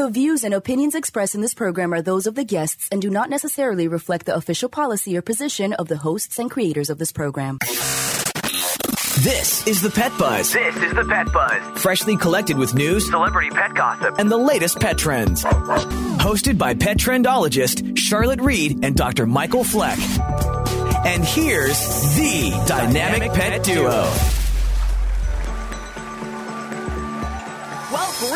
The views and opinions expressed in this program are those of the guests and do not necessarily reflect the official policy or position of the hosts and creators of this program. This is the Pet Buzz. This is the Pet Buzz. Freshly collected with news, Celebrity pet gossip. and the latest pet trends. Hosted by pet trendologist Charlotte Reed and Dr. Michael Fleck. And here's the dynamic pet duo. Well,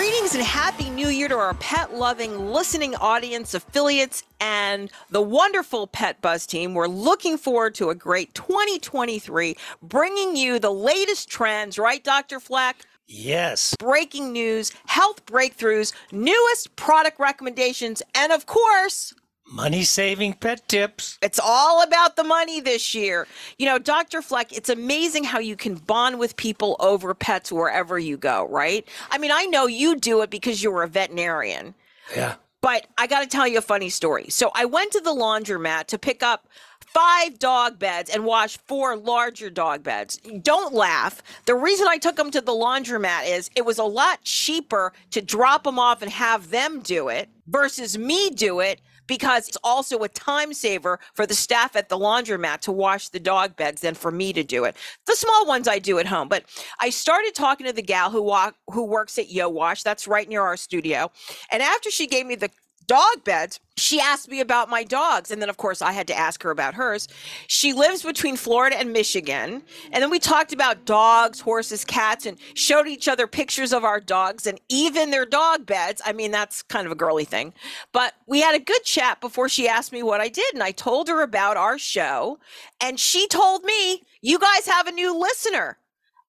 greetings and happy new year to our pet loving listening audience, affiliates, and the wonderful Pet Buzz team. We're looking forward to a great 2023, bringing you the latest trends, right, Dr. Fleck? Yes. Breaking news, health breakthroughs, newest product recommendations, and of course, Money saving pet tips. It's all about the money this year. You know, Dr. Fleck, it's amazing how you can bond with people over pets wherever you go, right? I mean, I know you do it because you were a veterinarian, Yeah. but I got to tell you a funny story. So I went to the laundromat to pick up five dog beds and wash four larger dog beds. Don't laugh. The reason I took them to the laundromat is it was a lot cheaper to drop them off and have them do it versus me do it because it's also a time saver for the staff at the laundromat to wash the dog beds than for me to do it. The small ones I do at home, but I started talking to the gal who walk, who works at Yo Wash. That's right near our studio. And after she gave me the dog beds, she asked me about my dogs. And then, of course, I had to ask her about hers. She lives between Florida and Michigan. And then we talked about dogs, horses, cats, and showed each other pictures of our dogs and even their dog beds. I mean, that's kind of a girly thing. But we had a good chat before she asked me what I did. And I told her about our show. And she told me, You guys have a new listener.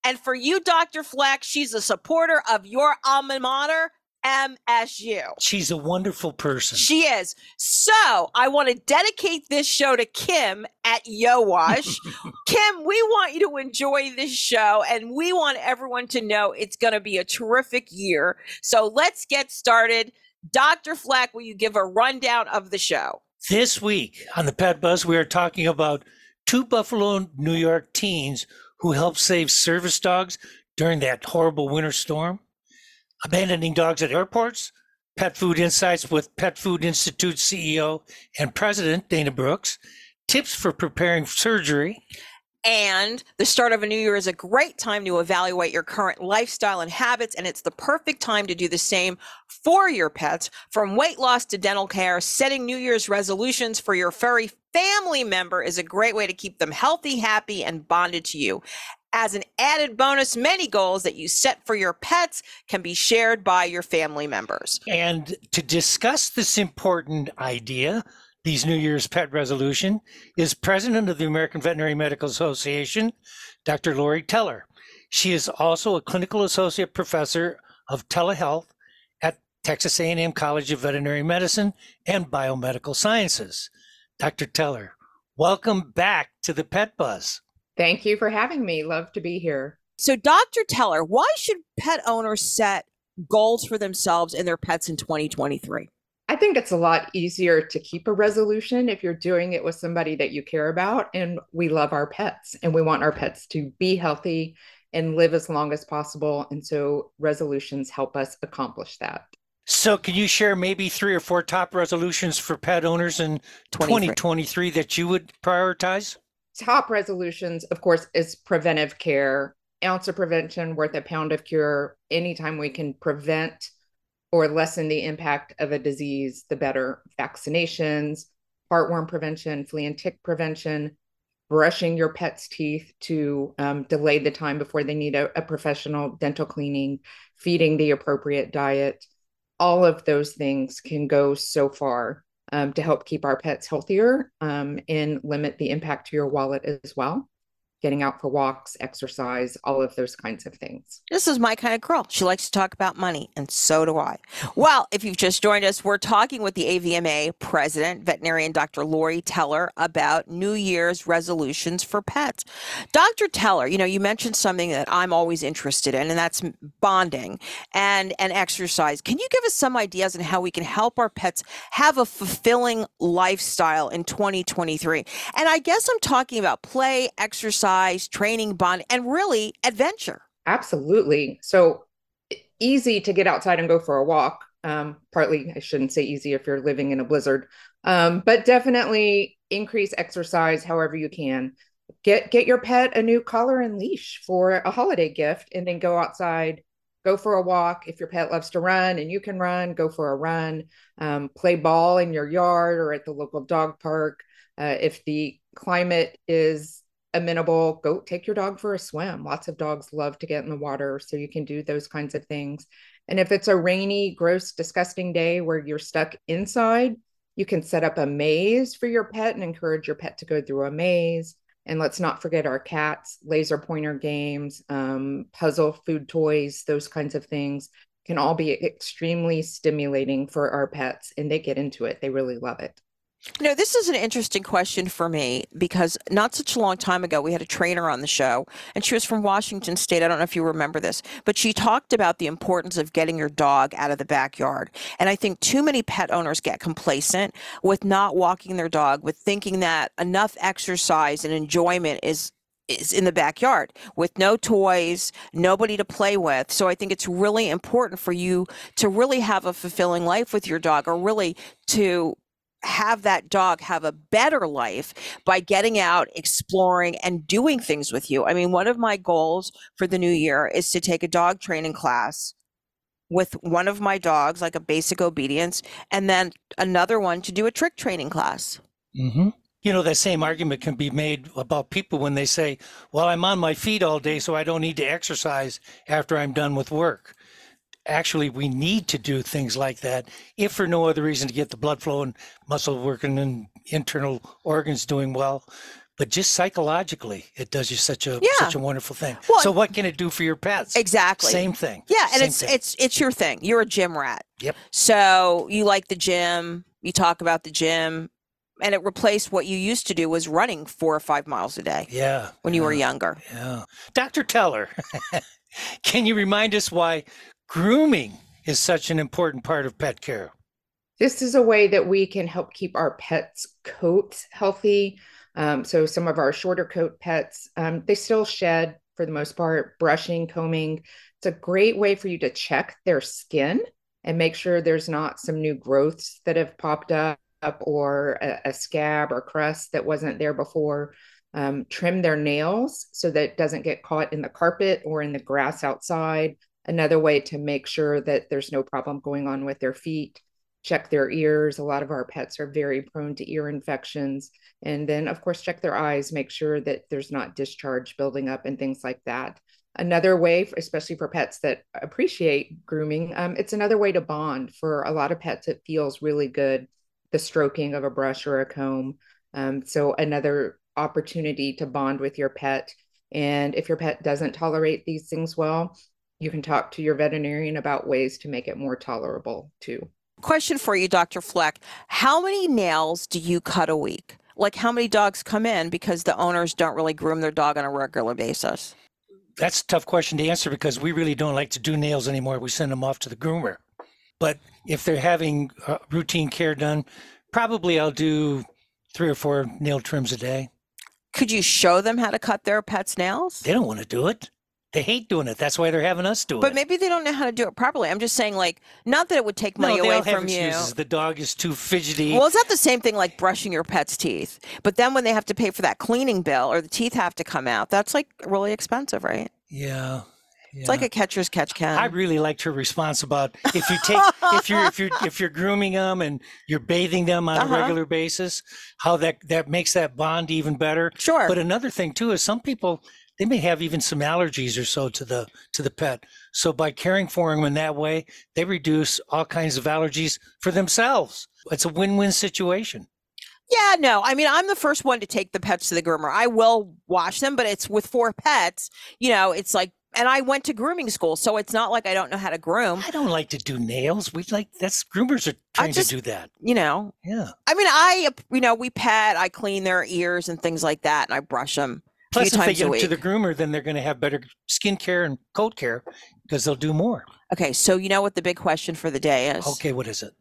And for you, Dr. Fleck, she's a supporter of your alma mater, MSU. She's a wonderful person. She is. So I want to dedicate this show to Kim at Yo Wash. Kim, we want you to enjoy this show and we want everyone to know it's going to be a terrific year. So let's get started. Dr. Fleck, will you give a rundown of the show? This week on the Pet Buzz, we are talking about two Buffalo, New York teens who helped save service dogs during that horrible winter storm, abandoning dogs at airports, Pet Food Insights with Pet Food Institute CEO and President Dana Brooks, tips for preparing surgery, And the start of a new year is a great time to evaluate your current lifestyle and habits, and it's the perfect time to do the same for your pets. From weight loss to dental care, setting New Year's resolutions for your furry family member is a great way to keep them healthy, happy, and bonded to you. As an added bonus, many goals that you set for your pets can be shared by your family members. And to discuss this important idea, these New Year's pet resolution, is President of the American Veterinary Medical Association, Dr. Lori Teller. She is also a clinical associate professor of telehealth at Texas A&M College of Veterinary Medicine and Biomedical Sciences. Dr. Teller, welcome back to the Pet Buzz. Thank you for having me. Love to be here. So, Dr. Teller, why should pet owners set goals for themselves and their pets in 2023? I think it's a lot easier to keep a resolution if you're doing it with somebody that you care about. And we love our pets and we want our pets to be healthy and live as long as possible. And so resolutions help us accomplish that. So, can you share maybe three or four top resolutions for pet owners in 2023 that you would prioritize? Top resolutions, of course, is preventive care. Ounce of prevention worth a pound of cure. Anytime we can prevent or lessen the impact of a disease, the better. Vaccinations, heartworm prevention, flea and tick prevention, brushing your pet's teeth to um, delay the time before they need a, a professional dental cleaning, feeding the appropriate diet. All of those things can go so far um, to help keep our pets healthier um, and limit the impact to your wallet as well. Getting out for walks, exercise, all of those kinds of things. This is my kind of girl. She likes to talk about money, and so do I. Well, if you've just joined us, we're talking with the AVMA president, veterinarian Dr. Lori Teller, about New Year's resolutions for pets. Dr. Teller, you know, you mentioned something that I'm always interested in, and that's bonding and, and exercise. Can you give us some ideas on how we can help our pets have a fulfilling lifestyle in 2023? And I guess I'm talking about play, exercise, training, bond, and really adventure. Absolutely. So easy to get outside and go for a walk. Um, partly, I shouldn't say easy if you're living in a blizzard, um, but definitely increase exercise however you can. Get get your pet a new collar and leash for a holiday gift, and then go outside, go for a walk. If your pet loves to run and you can run, go for a run. Um, play ball in your yard or at the local dog park. Uh, if the climate is amenable, go take your dog for a swim. Lots of dogs love to get in the water, so you can do those kinds of things. And if it's a rainy, gross, disgusting day where you're stuck inside, you can set up a maze for your pet and encourage your pet to go through a maze. And let's not forget our cats, laser pointer games, um, puzzle food toys, those kinds of things can all be extremely stimulating for our pets and they get into it. They really love it. You know, this is an interesting question for me because not such a long time ago, we had a trainer on the show, and she was from Washington State. I don't know if you remember this, but she talked about the importance of getting your dog out of the backyard. And I think too many pet owners get complacent with not walking their dog, with thinking that enough exercise and enjoyment is is in the backyard with no toys, nobody to play with. So I think it's really important for you to really have a fulfilling life with your dog or really to have that dog have a better life by getting out, exploring, and doing things with you. I mean, one of my goals for the new year is to take a dog training class with one of my dogs, like a basic obedience, and then another one to do a trick training class. Mm-hmm. You know, that same argument can be made about people when they say, Well, I'm on my feet all day, so I don't need to exercise after I'm done with work actually we need to do things like that if for no other reason to get the blood flow and muscle working and internal organs doing well. But just psychologically it does you such a yeah. such a wonderful thing. Well, so what can it do for your pets? Exactly. Same thing. Yeah and same it's thing. it's it's your thing. You're a gym rat. Yep. So you like the gym. You talk about the gym. And it replaced what you used to do was running four or five miles a day yeah when yeah, you were younger. yeah. Dr teller can you remind us why grooming is such an important part of pet care. This is a way that we can help keep our pets' coats healthy. Um, so some of our shorter coat pets, um, they still shed for the most part, brushing, combing. It's a great way for you to check their skin and make sure there's not some new growths that have popped up or a, a scab or crust that wasn't there before. Um, trim their nails so that it doesn't get caught in the carpet or in the grass outside another way to make sure that there's no problem going on with their feet check their ears. A lot of our pets are very prone to ear infections. And then of course check their eyes make sure that there's not discharge building up and things like that. Another way especially for pets that appreciate grooming um, it's another way to bond. For a lot of pets it feels really good the stroking of a brush or a comb. Um, so another opportunity to bond with your pet. And if your pet doesn't tolerate these things well you can talk to your veterinarian about ways to make it more tolerable too. Question for you, Dr. Fleck. How many nails do you cut a week? Like how many dogs come in because the owners don't really groom their dog on a regular basis? That's a tough question to answer because we really don't like to do nails anymore. We send them off to the groomer. But if they're having uh, routine care done, probably I'll do three or four nail trims a day. Could you show them how to cut their pet's nails? They don't want to do it. They hate doing it. That's why they're having us do it. But maybe they don't know how to do it properly. I'm just saying, like, not that it would take money no, away from excuses. you. The dog is too fidgety. Well, it's not the same thing like brushing your pet's teeth. But then when they have to pay for that cleaning bill or the teeth have to come out, that's like really expensive, right? Yeah. Yeah. It's like a catcher's catch can. I really liked her response about if you take if you're if you're if you're grooming them and you're bathing them on uh-huh. a regular basis, how that that makes that bond even better. Sure. But another thing too is some people they may have even some allergies or so to the to the pet. So by caring for them in that way, they reduce all kinds of allergies for themselves. It's a win-win situation. Yeah, no. I mean, I'm the first one to take the pets to the groomer. I will wash them, but it's with four pets. You know, it's like and I went to grooming school, so it's not like I don't know how to groom. I don't like to do nails. We like that's groomers are trying just, to do that. You know. Yeah. I mean, I you know we pet, I clean their ears and things like that, and I brush them. Plus, if they get to the groomer, then they're going to have better skin care and coat care because they'll do more. Okay, so you know what the big question for the day is? Okay, what is it?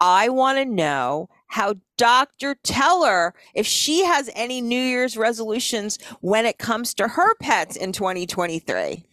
I want to know how Dr. Teller, if she has any New Year's resolutions when it comes to her pets in 2023.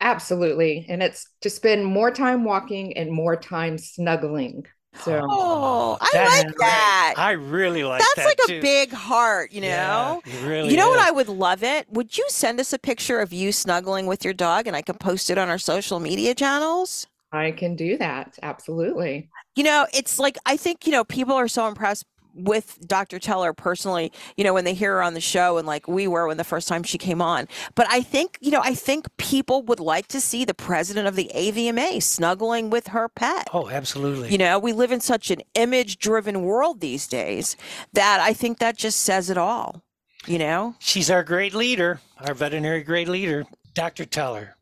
Absolutely. And it's to spend more time walking and more time snuggling. So Oh, I That like that. I really like That's that That's like too. a big heart, you know? Yeah, it really you know what I would love it? Would you send us a picture of you snuggling with your dog and I can post it on our social media channels? I can do that. Absolutely. You know, it's like I think, you know, people are so impressed with Dr. Teller personally, you know, when they hear her on the show and like we were when the first time she came on. But I think, you know, I think people would like to see the president of the AVMA snuggling with her pet. Oh, absolutely. You know, we live in such an image driven world these days that I think that just says it all. You know? She's our great leader, our veterinary great leader, Dr. Teller.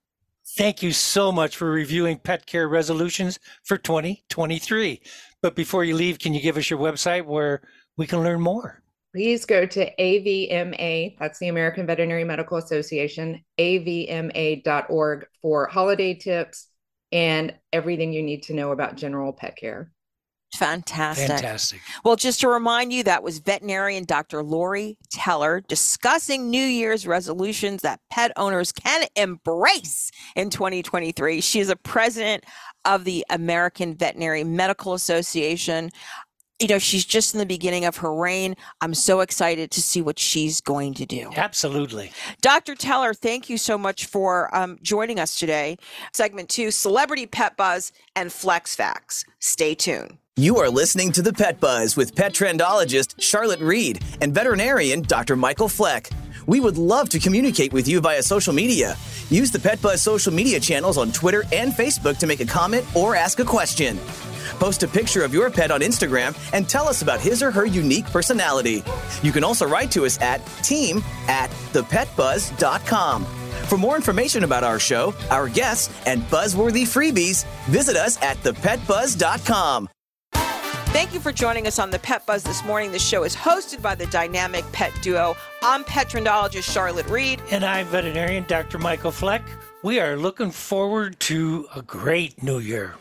Thank you so much for reviewing pet care resolutions for 2023. But before you leave, can you give us your website where we can learn more? Please go to AVMA, that's the American Veterinary Medical Association, avma.org for holiday tips and everything you need to know about general pet care. Fantastic. Fantastic. Well, just to remind you, that was veterinarian Dr. Lori Teller discussing New Year's resolutions that pet owners can embrace in 2023. She is a president of the American Veterinary Medical Association. You know, she's just in the beginning of her reign. I'm so excited to see what she's going to do. Absolutely. Dr. Teller, thank you so much for um, joining us today. Segment two Celebrity Pet Buzz and Fleck's Facts. Stay tuned. You are listening to the Pet Buzz with pet trendologist Charlotte Reed and veterinarian Dr. Michael Fleck. We would love to communicate with you via social media. Use the Pet Buzz social media channels on Twitter and Facebook to make a comment or ask a question. Post a picture of your pet on Instagram and tell us about his or her unique personality. You can also write to us at team at thepetbuzz.com. For more information about our show, our guests, and buzzworthy freebies, visit us at thepetbuzz.com. Thank you for joining us on the Pet Buzz this morning. The show is hosted by the dynamic pet duo. I'm pet trendologist Charlotte Reed. And I'm veterinarian Dr. Michael Fleck. We are looking forward to a great new year.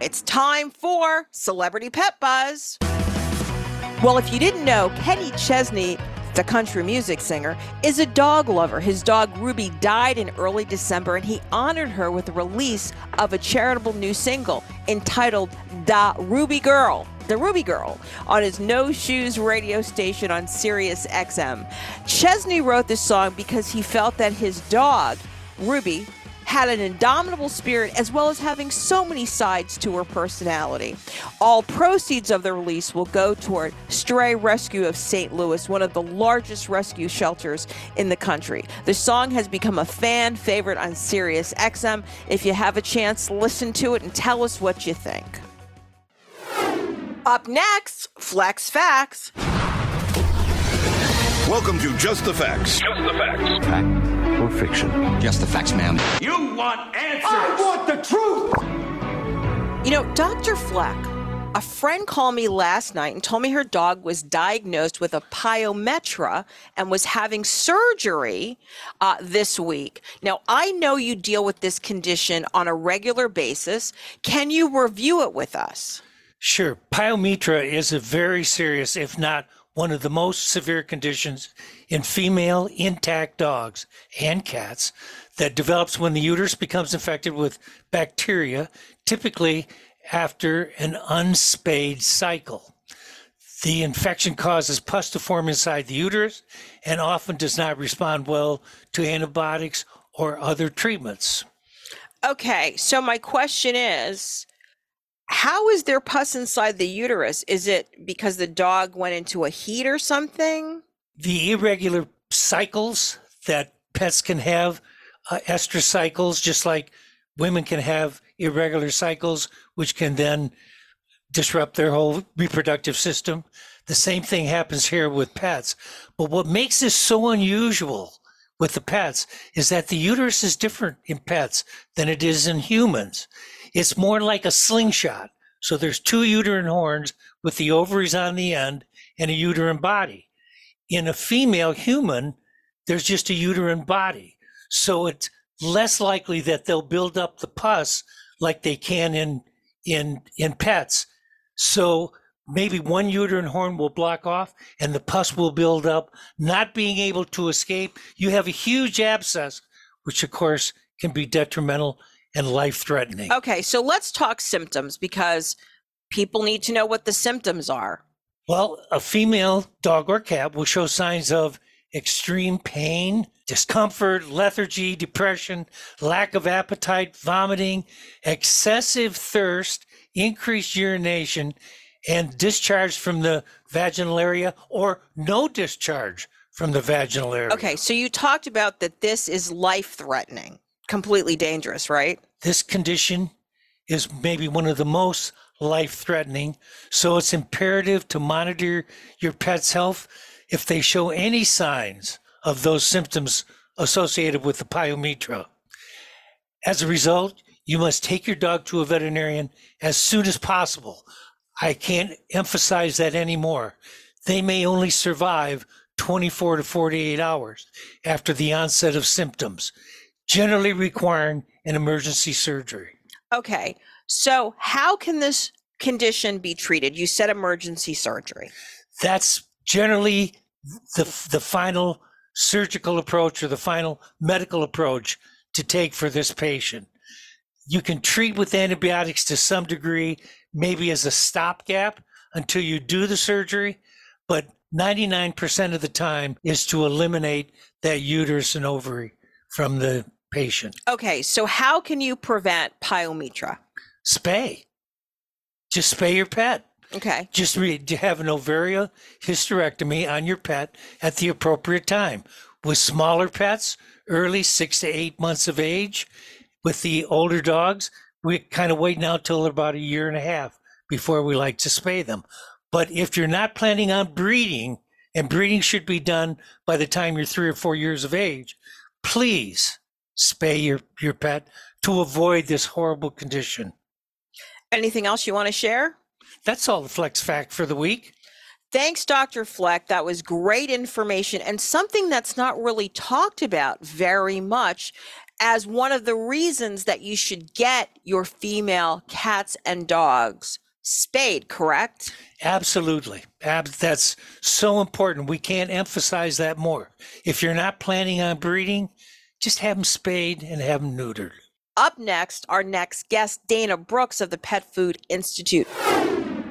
It's time for Celebrity Pet Buzz. Well, if you didn't know, Kenny Chesney, the country music singer, is a dog lover. His dog Ruby died in early December, and he honored her with the release of a charitable new single entitled Da Ruby Girl. The Ruby Girl on his No Shoes radio station on Sirius XM. Chesney wrote this song because he felt that his dog, Ruby, had an indomitable spirit as well as having so many sides to her personality. All proceeds of the release will go toward Stray Rescue of St. Louis, one of the largest rescue shelters in the country. The song has become a fan favorite on Sirius XM. If you have a chance, listen to it and tell us what you think. Up next, Fleck's Facts. Welcome to Just the Facts. Just the facts. Fact or fiction? Just the facts, ma'am. You want answers. I want the truth! You know, Dr. Fleck, a friend called me last night and told me her dog was diagnosed with a pyometra and was having surgery uh, this week. Now, I know you deal with this condition on a regular basis. Can you review it with us? Sure. Pyometra is a very serious, if not one of the most severe conditions in female intact dogs and cats that develops when the uterus becomes infected with bacteria, typically after an unspayed cycle. The infection causes pus to form inside the uterus and often does not respond well to antibiotics or other treatments. Okay, so my question is how is there pus inside the uterus? Is it because the dog went into a heat or something? the irregular cycles that pets can have, uh, estrous cycles, just like women can have irregular cycles, which can then disrupt their whole reproductive system. The same thing happens here with pets. But what makes this so unusual with the pets is that the uterus is different in pets than it is in humans. It's more like a slingshot. So there's two uterine horns with the ovaries on the end and a uterine body in a female human, there's just a uterine body. So it's less likely that they'll build up the pus like they can in in in pets. So maybe one uterine horn will block off and the pus will build up, not being able to escape. You have a huge abscess, which of course can be detrimental and life threatening. Okay, so let's talk symptoms because people need to know what the symptoms are. Well, a female dog or cat will show signs of extreme pain, discomfort, lethargy, depression, lack of appetite, vomiting, excessive thirst, increased urination, and discharge from the vaginal area or no discharge from the vaginal area. Okay, so you talked about that this is life threatening, completely dangerous, right? This condition is maybe one of the most life threatening. So it's imperative to monitor your pet's health if they show any signs of those symptoms associated with the pyometra. As a result, you must take your dog to a veterinarian as soon as possible. I can't emphasize that anymore. They may only survive 24 to 48 hours after the onset of symptoms, generally requiring an emergency surgery. Okay, so how can this condition be treated? You said emergency surgery. That's generally the, the final surgical approach or the final medical approach to take for this patient. You can treat with antibiotics to some degree, maybe as a stopgap until you do the surgery, but 99% of the time is to eliminate that uterus and ovary from the patient. Okay, so how can you prevent pyometra? Spay. Just spay your pet. Okay. Just re- have an ovarian hysterectomy on your pet at the appropriate time. With smaller pets, early six to eight months of age. With the older dogs, we kind of wait now till about a year and a half before we like to spay them. But if you're not planning on breeding, and breeding should be done by the time you're three or four years of age, please spay your, your pet to avoid this horrible condition. Anything else you want to share? That's all the Fleck's Fact for the week. Thanks, Dr. Fleck. That was great information and something that's not really talked about very much as one of the reasons that you should get your female cats and dogs spayed, correct? Absolutely. Ab- that's so important. We can't emphasize that more. If you're not planning on breeding, just have them spayed and have them neutered. Up next, our next guest, Dana Brooks of the Pet Food Institute.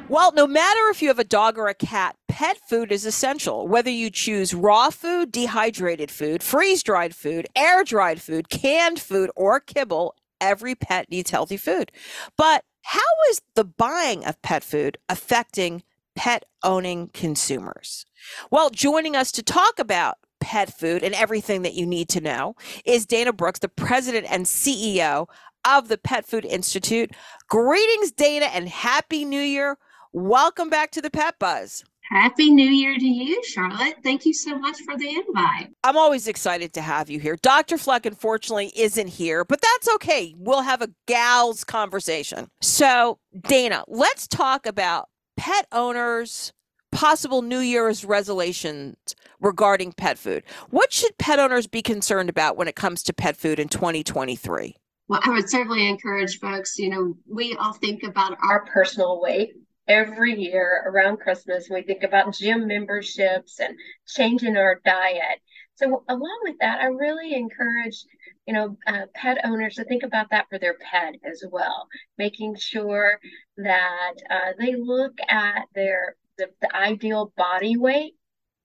Well, no matter if you have a dog or a cat, pet food is essential. Whether you choose raw food, dehydrated food, freeze dried food, air dried food, canned food, or kibble, every pet needs healthy food. But how is the buying of pet food affecting pet owning consumers? Well, joining us to talk about pet food and everything that you need to know is Dana Brooks, the president and CEO of the Pet Food Institute. Greetings, Dana, and Happy New Year. Welcome back to the Pet Buzz. Happy New Year to you, Charlotte. Thank you so much for the invite. I'm always excited to have you here. Dr. Fleck, unfortunately, isn't here, but that's okay. We'll have a gals conversation. So, Dana, let's talk about pet owners' possible New Year's resolutions regarding pet food. What should pet owners be concerned about when it comes to pet food in 2023? Well, I would certainly encourage folks, you know, we all think about our personal weight every year around Christmas. We think about gym memberships and changing our diet. So, along with that, I really encourage, you know, uh, pet owners to think about that for their pet as well, making sure that uh, they look at their the, the ideal body weight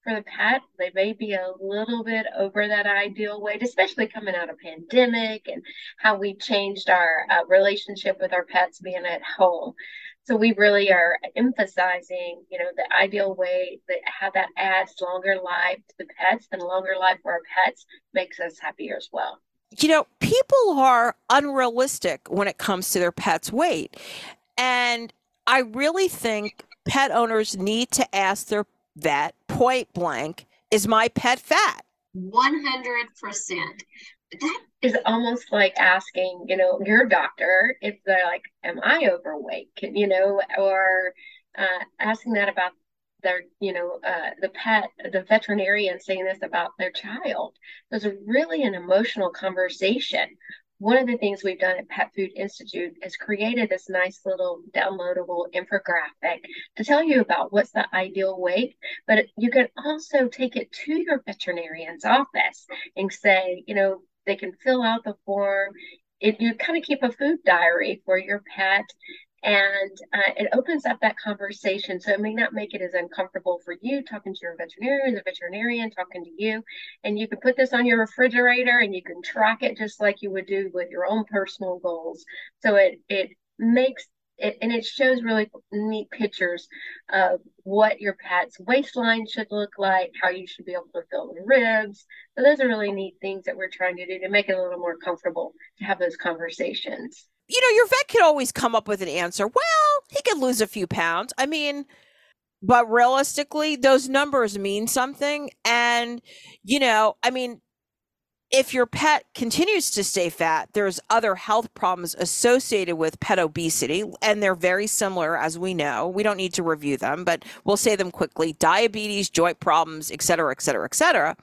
for the pet. They may be a little bit over that ideal weight, especially coming out of pandemic and how we changed our uh, relationship with our pets being at home. So we really are emphasizing, you know, the ideal weight that how that adds longer life to the pets and longer life for our pets makes us happier as well. You know, people are unrealistic when it comes to their pet's weight. And I really think pet owners need to ask their vet point blank, is my pet fat? 100%. That is almost like asking, you know, your doctor if they're like, "Am I overweight?" Can, you know, or uh, asking that about their, you know, uh, the pet, the veterinarian saying this about their child. There's a really an emotional conversation. One of the things we've done at Pet Food Institute is created this nice little downloadable infographic to tell you about what's the ideal weight, but you can also take it to your veterinarian's office and say, you know, they can fill out the form. If you kind of keep a food diary for your pet, and uh, it opens up that conversation. So it may not make it as uncomfortable for you talking to your veterinarian, the veterinarian talking to you, and you can put this on your refrigerator and you can track it just like you would do with your own personal goals. So it it makes it, and it shows really neat pictures of what your pet's waistline should look like, how you should be able to fill the ribs. So those are really neat things that we're trying to do to make it a little more comfortable to have those conversations. You know, your vet could always come up with an answer. Well, he could lose a few pounds. I mean, but realistically, those numbers mean something. And, you know, I mean, if your pet continues to stay fat, there's other health problems associated with pet obesity, and they're very similar, as we know. We don't need to review them, but we'll say them quickly diabetes, joint problems, et cetera, et cetera, et cetera.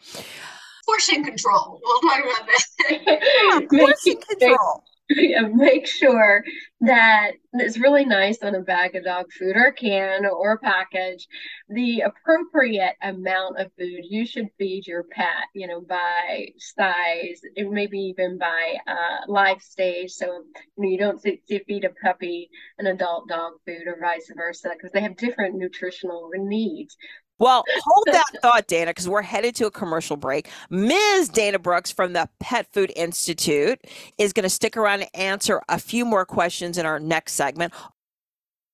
Portion control. We'll talk about that. yeah, portion control. make sure that it's really nice on a bag of dog food or can or package the appropriate amount of food. You should feed your pet you know by size and maybe even by uh, life stage. So you, know, you don't see, see feed a puppy an adult dog food or vice versa because they have different nutritional needs well, hold that thought, Dana, because we're headed to a commercial break. Ms. Dana Brooks from the Pet Food Institute is going to stick around and answer a few more questions in our next segment.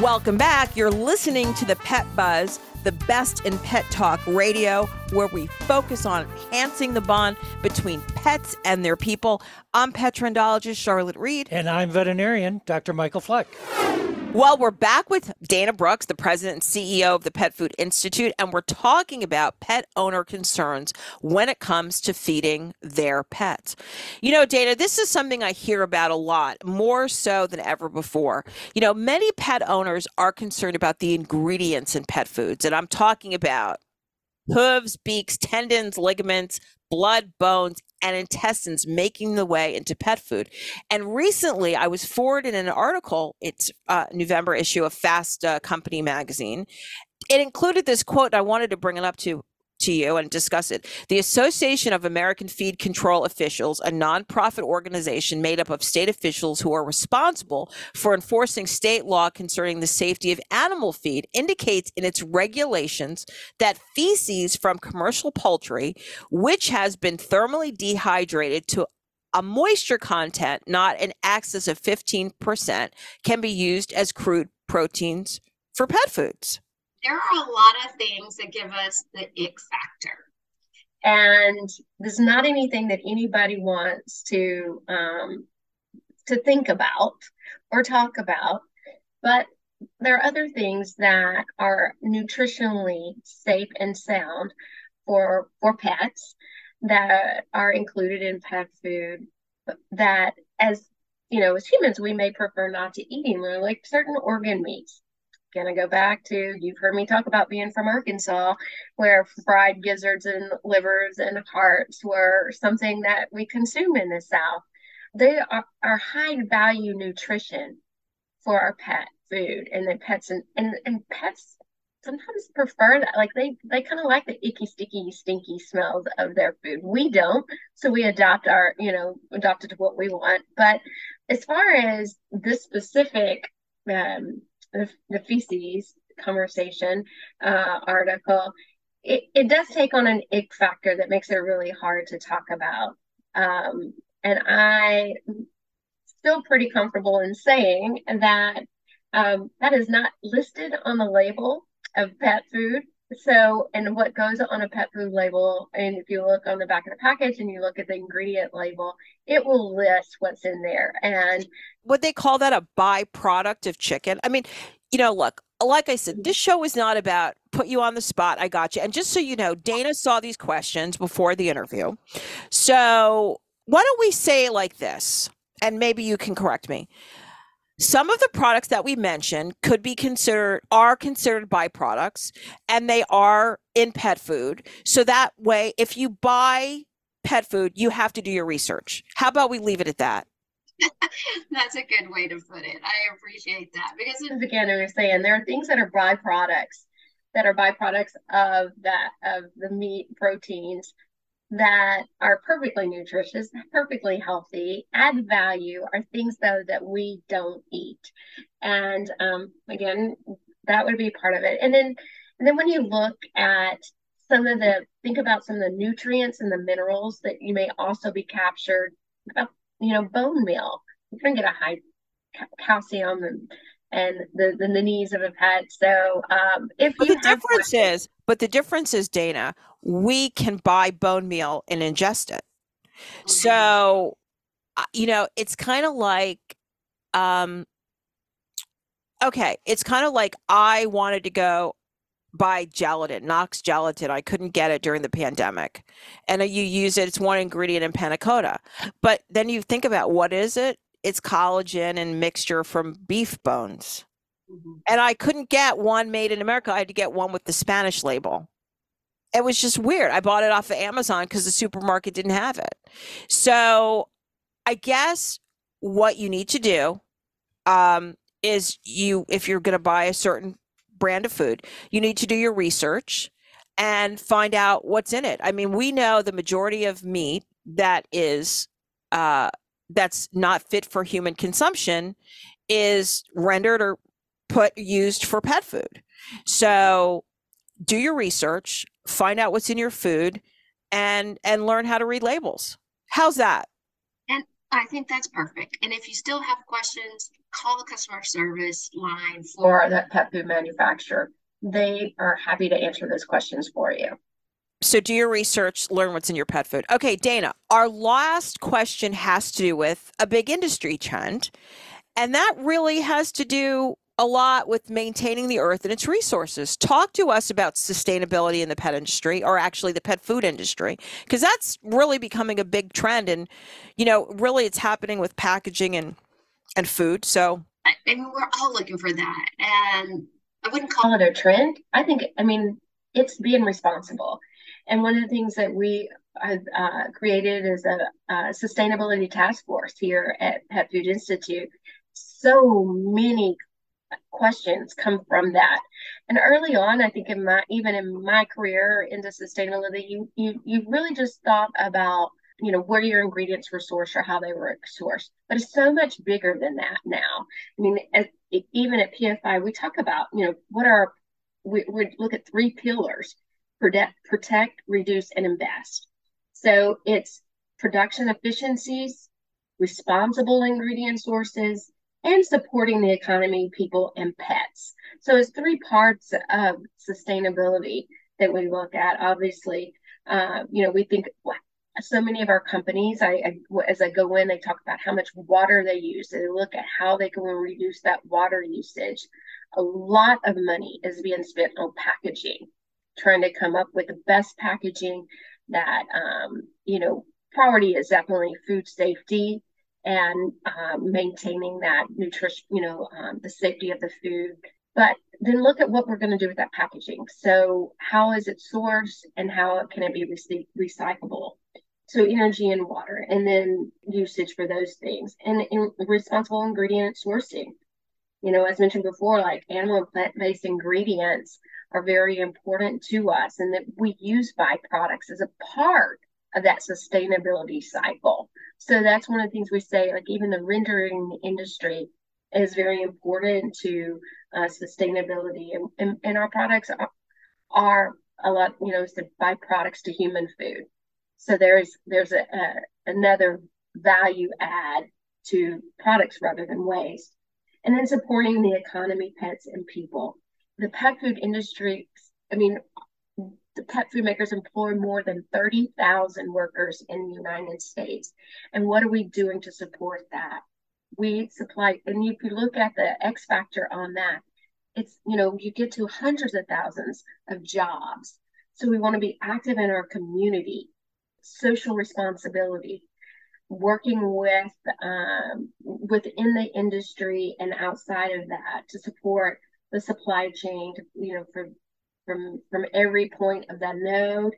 Welcome back. You're listening to the Pet Buzz, the best in pet talk radio, where we focus on enhancing the bond between pets and their people. I'm pet trendologist Charlotte Reed. And I'm veterinarian Dr. Michael Fleck. Well, we're back with Dana Brooks, the president and CEO of the Pet Food Institute, and we're talking about pet owner concerns when it comes to feeding their pets. You know, Dana, this is something I hear about a lot, more so than ever before. You know, many pet owners are concerned about the ingredients in pet foods, and I'm talking about hooves, beaks, tendons, ligaments, blood, bones, and intestines making the way into pet food. And recently, I was forwarded an article. It's uh, November issue of Fast uh, Company magazine. It included this quote. I wanted to bring it up to to you and discuss it. The Association of American Feed Control Officials, a nonprofit organization made up of state officials who are responsible for enforcing state law concerning the safety of animal feed, indicates in its regulations that feces from commercial poultry, which has been thermally dehydrated to a moisture content not in excess of 15%, can be used as crude proteins for pet foods there are a lot of things that give us the ick factor. And there's not anything that anybody wants to um, to think about or talk about, but there are other things that are nutritionally safe and sound for for pets that are included in pet food that as you know as humans we may prefer not to eat eating like certain organ meats going to go back to you've heard me talk about being from Arkansas, where fried gizzards and livers and hearts were something that we consume in the South. They are, are high value nutrition for our pet food and the pets and, and, and pets sometimes prefer that like they they kind of like the icky sticky stinky smells of their food we don't so we adopt our you know adopt to what we want but as far as this specific um, the, feces conversation uh, article, it, it does take on an ick factor that makes it really hard to talk about. Um, and I feel pretty comfortable in saying that um, that is not listed on the label of pet food. So, and what goes on a pet food label, and if you look on the back of the package and you look at the ingredient label, it will list what's in there. And would they call that a byproduct of chicken? I mean, you know, look, like I said, this show is not about put you on the spot. I got you. And just so you know, Dana saw these questions before the interview. So why don't we say like this? And maybe you can correct me. Some of the products that we mentioned could be considered are considered byproducts and they are in pet food. So that way if you buy pet food, you have to do your research. How about we leave it at that? That's a good way to put it. I appreciate that because again, I was saying there are things that are byproducts that are byproducts of that of the meat proteins that are perfectly nutritious, perfectly healthy, add value are things though that we don't eat. And um, again, that would be part of it. And then and then when you look at some of the think about some of the nutrients and the minerals that you may also be captured you know bone meal you're going to get a high calcium and and the, the, the needs of a pet. So um, if but the difference is, but the difference is, Dana, we can buy bone meal and ingest it. Mm-hmm. So, uh, you know, it's kind of like, um, okay, it's kind of like I wanted to go buy gelatin, Knox gelatin. I couldn't get it during the pandemic. And you use it, it's one ingredient in panna cotta. But then you think about what is it? It's collagen and mixture from beef bones. Mm-hmm. And I couldn't get one made in America. I had to get one with the Spanish label. It was just weird. I bought it off of Amazon because the supermarket didn't have it. So I guess what you need to do um, is you, if you're going to buy a certain brand of food, you need to do your research and find out what's in it. I mean, we know the majority of meat that is uh, that's not fit for human consumption is rendered or put used for pet food. So do your research, find out what's in your food and and learn how to read labels. How's that? And I think that's perfect. And if you still have questions, call the customer service line for that pet food manufacturer. They are happy to answer those questions for you. So do your research, learn what's in your pet food. Okay, Dana, our last question has to do with a big industry trend. And that really has to do a lot with maintaining the earth and its resources. Talk to us about sustainability in the pet industry, or actually the pet food industry, because that's really becoming a big trend. And, you know, really it's happening with packaging and, and food. So, I mean, we're all looking for that. And I wouldn't call it a trend. I think, I mean, it's being responsible. And one of the things that we have uh, created is a, a, sustainability task force here at Pet Food Institute. So many questions come from that. And early on, I think in my even in my career into sustainability, you you you really just thought about you know where your ingredients were sourced or how they were sourced. But it's so much bigger than that now. I mean, as, even at PFI, we talk about you know what are we, we look at three pillars protect, protect, reduce, and invest. So it's production efficiencies, responsible ingredient sources, and supporting the economy, people, and pets. So it's three parts of sustainability that we look at. Obviously, uh, you know, we think so many of our companies, I, I, as I go in, they talk about how much water they use. They look at how they can reduce that water usage. A lot of money is being spent on packaging trying to come up with the best packaging that um, you know priority is definitely food safety and um, maintaining that nutrition you know um, the safety of the food. But then look at what we're going to do with that packaging. So how is it sourced and how can it be re- recyclable? So energy and water and then usage for those things and in responsible ingredient sourcing. You know as mentioned before like animal and plant-based ingredients are very important to us and that we use byproducts as a part of that sustainability cycle. So that's one of the things we say, like even the rendering industry is very important to uh, sustainability and, and, and, our products are, are a lot, you know, byproducts to human food. So there's there's a, a another value add to products rather than waste. And then supporting the economy, pets, and people the pet food industry, I mean, the pet food makers employ more than 30,000 workers in the United States. And what are we doing to support that? We supply, and if you look at the X factor on that, it's, you know, you get to hundreds of thousands of jobs. So we want to be active in our community, social responsibility, working with um, within the industry and outside of that to support the supply chain, to, you know, for, from from every point of that node,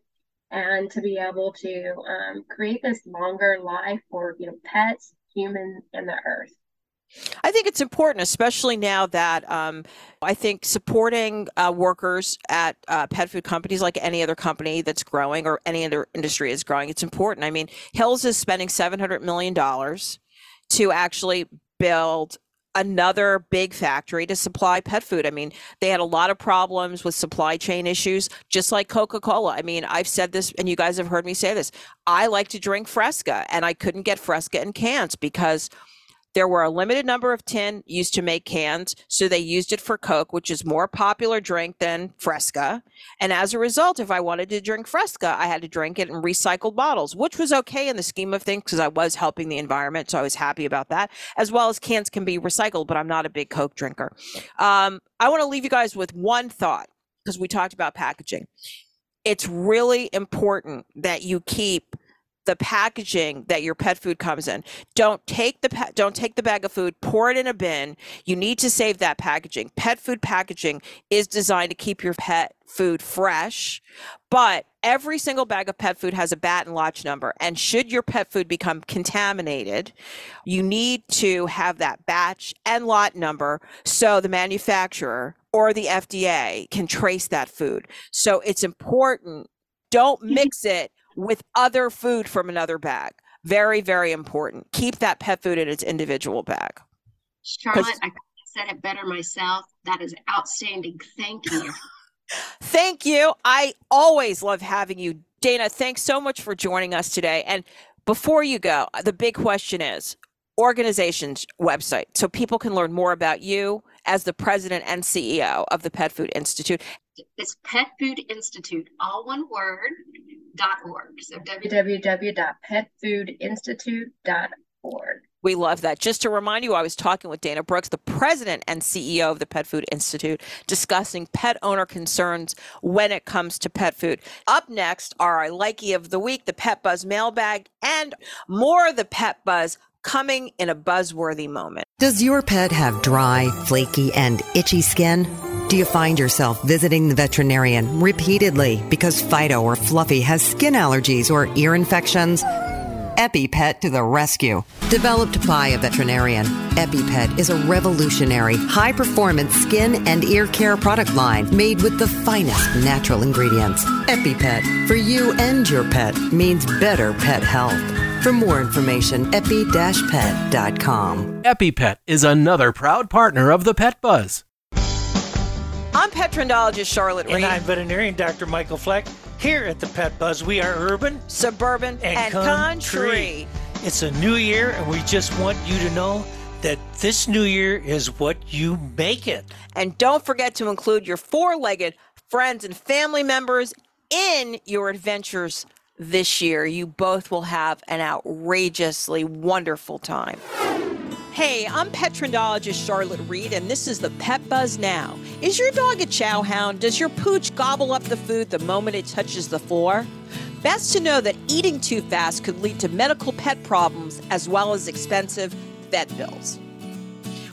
and to be able to um, create this longer life for you know pets, humans, and the earth. I think it's important, especially now that um, I think supporting uh, workers at uh, pet food companies, like any other company that's growing or any other industry is growing, it's important. I mean, Hills is spending $700 million to actually build another big factory to supply pet food. I mean, they had a lot of problems with supply chain issues, just like Coca Cola. I mean, I've said this, and you guys have heard me say this. I like to drink Fresca, and I couldn't get Fresca in cans because there were a limited number of tin used to make cans, so they used it for Coke, which is more popular drink than Fresca. And as a result, if I wanted to drink Fresca, I had to drink it in recycled bottles, which was okay in the scheme of things because I was helping the environment, so I was happy about that. As well as cans can be recycled, but I'm not a big Coke drinker. Um, I want to leave you guys with one thought because we talked about packaging. It's really important that you keep the packaging that your pet food comes in. Don't take the pa- don't take the bag of food, pour it in a bin. You need to save that packaging. Pet food packaging is designed to keep your pet food fresh, but every single bag of pet food has a batch and lot number. And should your pet food become contaminated, you need to have that batch and lot number so the manufacturer or the FDA can trace that food. So it's important don't mm-hmm. mix it with other food from another bag. Very, very important. Keep that pet food in its individual bag. Charlotte, I said it better myself. That is outstanding. Thank you. Thank you. I always love having you. Dana, thanks so much for joining us today. And before you go, the big question is organization's website so people can learn more about you as the president and CEO of the Pet Food Institute. It's Pet Food Institute, all one word, www.petfoodinstitute.org. So www.petfoodinstitute.org. We love that. Just to remind you, I was talking with Dana Brooks, the president and CEO of the Pet Food Institute, discussing pet owner concerns when it comes to pet food. Up next are our Likey of the Week, the Pet Buzz mailbag, and more of the Pet Buzz coming in a buzzworthy moment. Does your pet have dry, flaky, and itchy skin? Do you find yourself visiting the veterinarian repeatedly because Fido or Fluffy has skin allergies or ear infections? EpiPet to the rescue. Developed by a veterinarian, EpiPet is a revolutionary, high performance skin and ear care product line made with the finest natural ingredients. EpiPet, for you and your pet, means better pet health. For more information, epi-pet.com. EpiPet is another proud partner of the Pet Buzz. I'm pet trendologist Charlotte Reed. And I'm veterinarian Dr. Michael Fleck. Here at the Pet Buzz, we are urban, suburban, and, and country. country. It's a new year, and we just want you to know that this new year is what you make it. And don't forget to include your four legged friends and family members in your adventures this year. You both will have an outrageously wonderful time. Hey, I'm pet trendologist Charlotte Reed, and this is the Pet Buzz Now. Is your dog a chow hound? Does your pooch gobble up the food the moment it touches the floor? Best to know that eating too fast could lead to medical pet problems as well as expensive vet bills.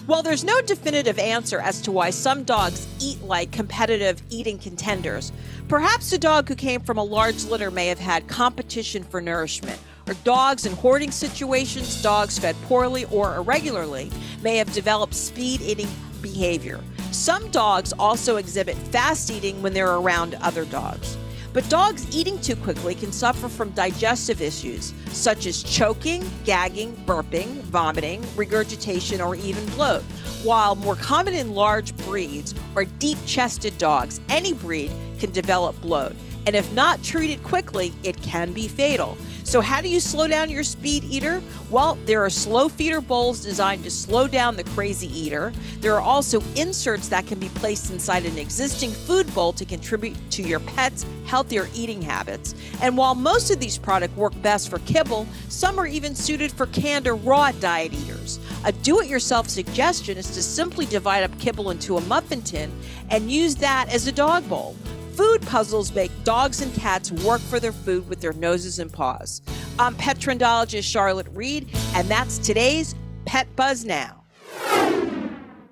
While there's no definitive answer as to why some dogs eat like competitive eating contenders, perhaps a dog who came from a large litter may have had competition for nourishment or dogs in hoarding situations, dogs fed poorly or irregularly may have developed speed eating behavior. Some dogs also exhibit fast eating when they're around other dogs. But dogs eating too quickly can suffer from digestive issues such as choking, gagging, burping, vomiting, regurgitation, or even bloat. While more common in large breeds or deep chested dogs, any breed can develop bloat. And if not treated quickly, it can be fatal. So, how do you slow down your speed eater? Well, there are slow feeder bowls designed to slow down the crazy eater. There are also inserts that can be placed inside an existing food bowl to contribute to your pet's healthier eating habits. And while most of these products work best for kibble, some are even suited for canned or raw diet eaters. A do it yourself suggestion is to simply divide up kibble into a muffin tin and use that as a dog bowl. Food puzzles make dogs and cats work for their food with their noses and paws. I'm pet trendologist Charlotte Reed, and that's today's Pet Buzz Now.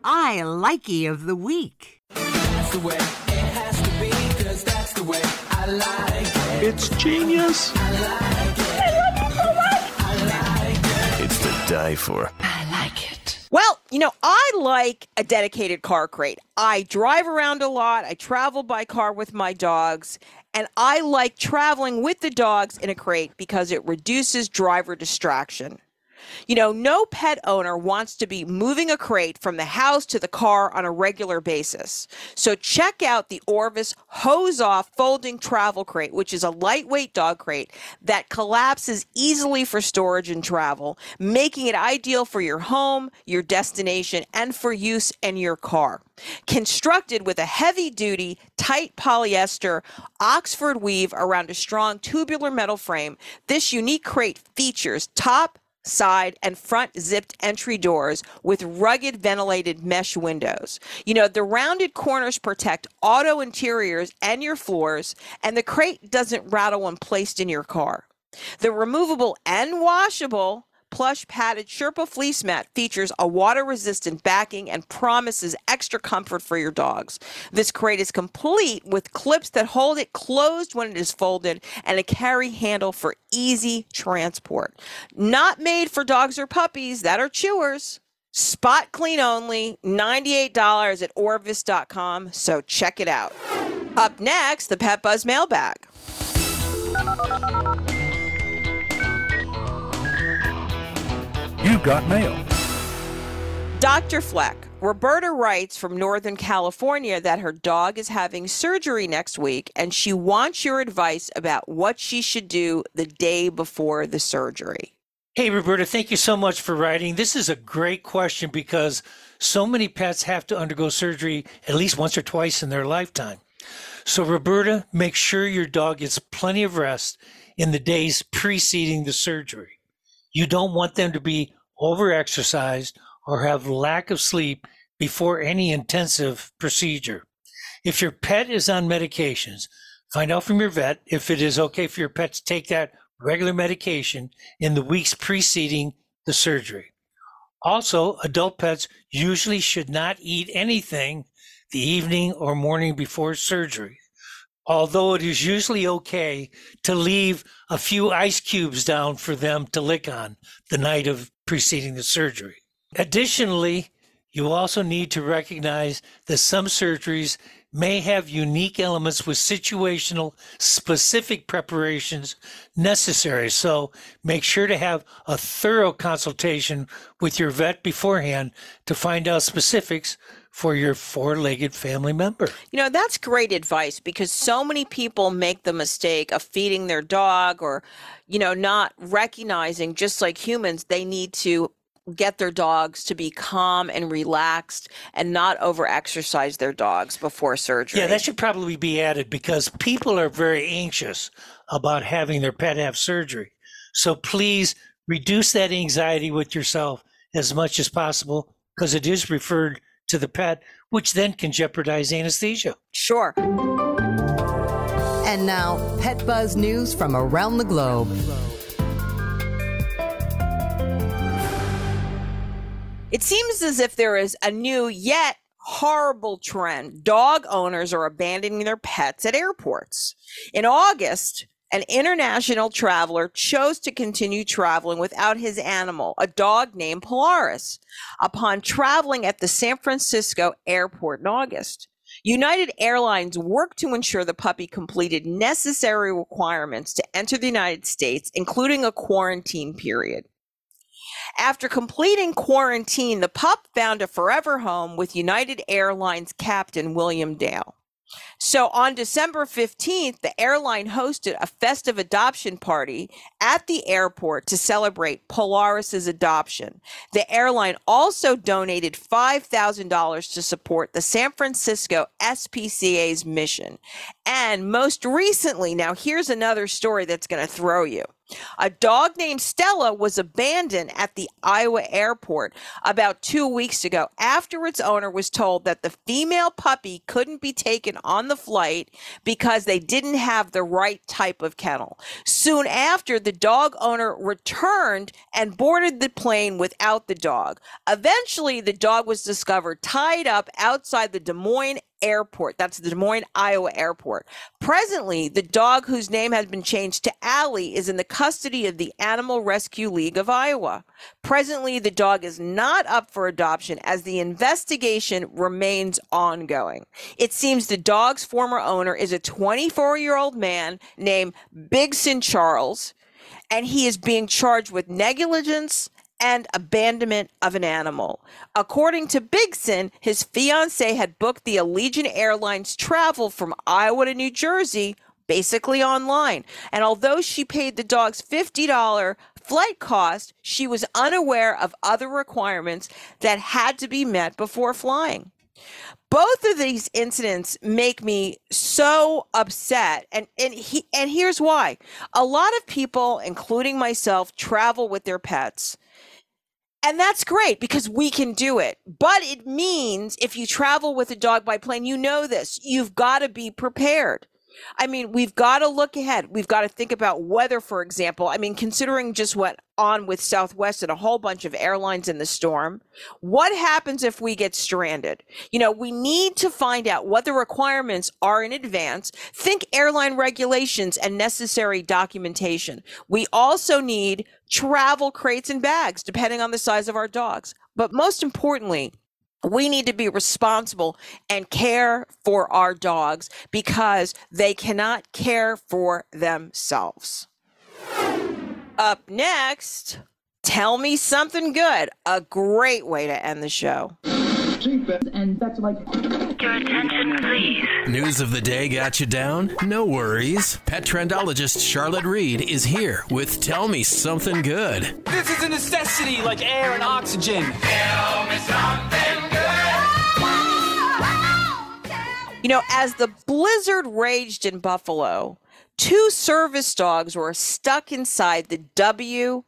I likey of the week. It's genius. It's to die for. You know, I like a dedicated car crate. I drive around a lot, I travel by car with my dogs, and I like traveling with the dogs in a crate because it reduces driver distraction. You know, no pet owner wants to be moving a crate from the house to the car on a regular basis. So check out the Orvis Hose Off Folding Travel Crate, which is a lightweight dog crate that collapses easily for storage and travel, making it ideal for your home, your destination, and for use in your car. Constructed with a heavy duty, tight polyester Oxford weave around a strong tubular metal frame, this unique crate features top, side, and front zipped entry doors with rugged ventilated mesh windows. You know, the rounded corners protect auto interiors and your floors, and the crate doesn't rattle when placed in your car. The removable and washable plush padded Sherpa fleece mat features a water resistant backing and promises extra comfort for your dogs. This crate is complete with clips that hold it closed when it is folded and a carry handle for easy transport. Not made for dogs or puppies that are chewers. Spot clean only, $98 at orvis.com, so check it out. Up next, the Pet Buzz mailbag. You've got mail. Dr. Fleck, Roberta writes from Northern California that her dog is having surgery next week and she wants your advice about what she should do the day before the surgery. Hey, Roberta, thank you so much for writing. This is a great question because so many pets have to undergo surgery at least once or twice in their lifetime. So, Roberta, make sure your dog gets plenty of rest in the days preceding the surgery. You don't want them to be overexercised or have lack of sleep before any intensive procedure. If your pet is on medications, find out from your vet if it is okay for your pet to take that regular medication in the weeks preceding the surgery. Also, adult pets usually should not eat anything the evening or morning before surgery although it is usually okay to leave a few ice cubes down for them to lick on the night of preceding the surgery. Additionally, you also need to recognize that some surgeries may have unique elements with situational specific preparations necessary. So make sure to have a thorough consultation with your vet beforehand to find out specifics for your four legged family member. You know, that's great advice because so many people make the mistake of feeding their dog or, you know, not recognizing, just like humans, they need to get their dogs to be calm and relaxed and not over exercise their dogs before surgery. Yeah, that should probably be added because people are very anxious about having their pet have surgery. So please reduce that anxiety with yourself as much as possible because it is referred to the pet, which then can jeopardize anesthesia. Sure. And now, Pet Buzz news from around the globe. It seems as if there is a new yet horrible trend. Dog owners are abandoning their pets at airports. In August, an international traveler chose to continue traveling without his animal, a dog named Polaris, upon traveling at the San Francisco airport in August. United Airlines worked to ensure the puppy completed necessary requirements to enter the United States, including a quarantine period. After completing quarantine, the pup found a forever home with United Airlines captain William Dale. So on December 15th, the airline hosted a festive adoption party at the airport to celebrate Polaris's adoption. The airline also donated $5,000 to support the San Francisco SPCA's mission. And most recently, now here's another story that's going to throw you. A dog named Stella was abandoned at the Iowa airport about two weeks ago after its owner was told that the female puppy couldn't be taken on the flight because they didn't have the right type of kennel. Soon after, the dog owner returned and boarded the plane without the dog. Eventually, the dog was discovered tied up outside the Des Moines Airport. That's the Des Moines, Iowa airport. Presently, the dog whose name has been changed to Allie is in the custody of the Animal Rescue League of Iowa. Presently, the dog is not up for adoption as the investigation remains ongoing. It seems the dog's former owner is a 24 year old man named Bigson Charles, and he is being charged with negligence and abandonment of an animal. According to Bigson, his fiance had booked the Allegiant Airlines travel from Iowa to New Jersey basically online. And although she paid the dog's $50 flight cost, she was unaware of other requirements that had to be met before flying. Both of these incidents make me so upset and and he, and here's why. A lot of people including myself travel with their pets. And that's great because we can do it. But it means if you travel with a dog by plane, you know this. You've got to be prepared. I mean, we've got to look ahead. We've got to think about weather, for example. I mean, considering just what on with Southwest and a whole bunch of airlines in the storm, what happens if we get stranded? You know, we need to find out what the requirements are in advance. Think airline regulations and necessary documentation. We also need travel crates and bags, depending on the size of our dogs. But most importantly, we need to be responsible and care for our dogs because they cannot care for themselves. Up next, tell me something good. A great way to end the show. And that's like. Your attention, please. News of the day got you down? No worries. Pet trendologist Charlotte Reed is here with Tell Me Something Good. This is a necessity like air and oxygen. Tell me something You know, as the blizzard raged in Buffalo, two service dogs were stuck inside the WNY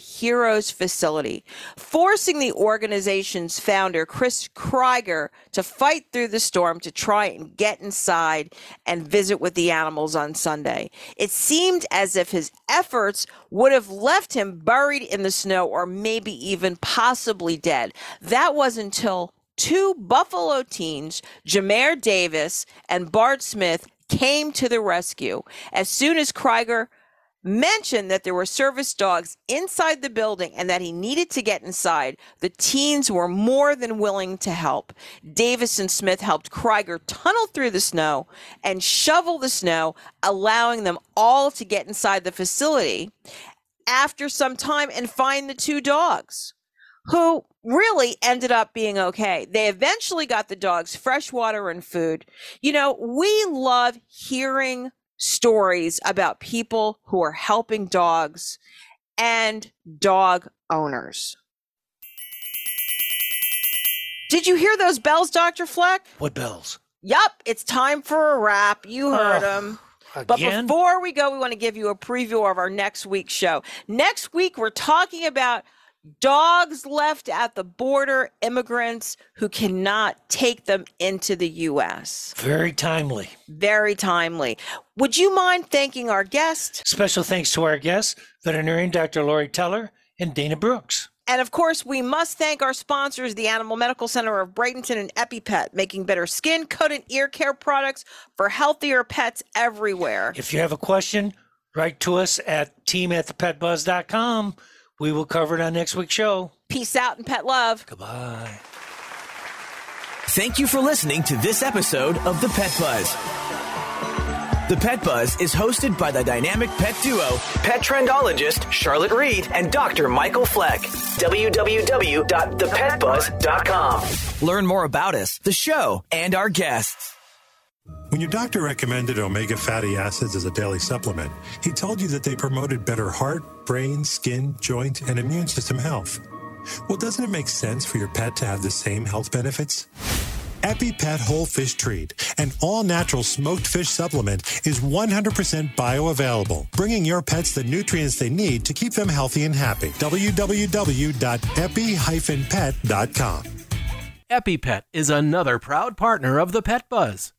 Heroes facility, forcing the organization's founder, Chris Krieger, to fight through the storm to try and get inside and visit with the animals on Sunday. It seemed as if his efforts would have left him buried in the snow or maybe even possibly dead. That was until two Buffalo teens, Jameer Davis and Bart Smith, came to the rescue. As soon as Krieger mentioned that there were service dogs inside the building and that he needed to get inside, the teens were more than willing to help. Davis and Smith helped Krieger tunnel through the snow and shovel the snow, allowing them all to get inside the facility after some time and find the two dogs who really ended up being okay. They eventually got the dogs fresh water and food. You know, we love hearing stories about people who are helping dogs and dog owners. Did you hear those bells, Dr. Fleck? What bells? Yup, it's time for a wrap. You heard them. But again? before we go, we want to give you a preview of our next week's show. Next week, we're talking about dogs left at the border, immigrants who cannot take them into the U.S. Very timely. Very timely. Would you mind thanking our guest? Special thanks to our guests, veterinarian Dr. Lori Teller and Dana Brooks. And of course, we must thank our sponsors, the Animal Medical Center of Bradenton and EpiPet, making better skin, coat, and ear care products for healthier pets everywhere. If you have a question, write to us at team at thepetbuzz.com. We will cover it on next week's show. Peace out and pet love. Goodbye. Thank you for listening to this episode of The Pet Buzz. The Pet Buzz is hosted by the dynamic pet duo, pet trendologist Charlotte Reed and Dr. Michael Fleck. www.thepetbuzz.com. Learn more about us, the show, and our guests. When your doctor recommended omega fatty acids as a daily supplement, he told you that they promoted better heart, brain, skin, joint, and immune system health. Well, doesn't it make sense for your pet to have the same health benefits? EpiPet Whole Fish Treat, an all natural smoked fish supplement, is 100% bioavailable, bringing your pets the nutrients they need to keep them healthy and happy. www.epi-pet.com. EpiPet is another proud partner of the Pet Buzz.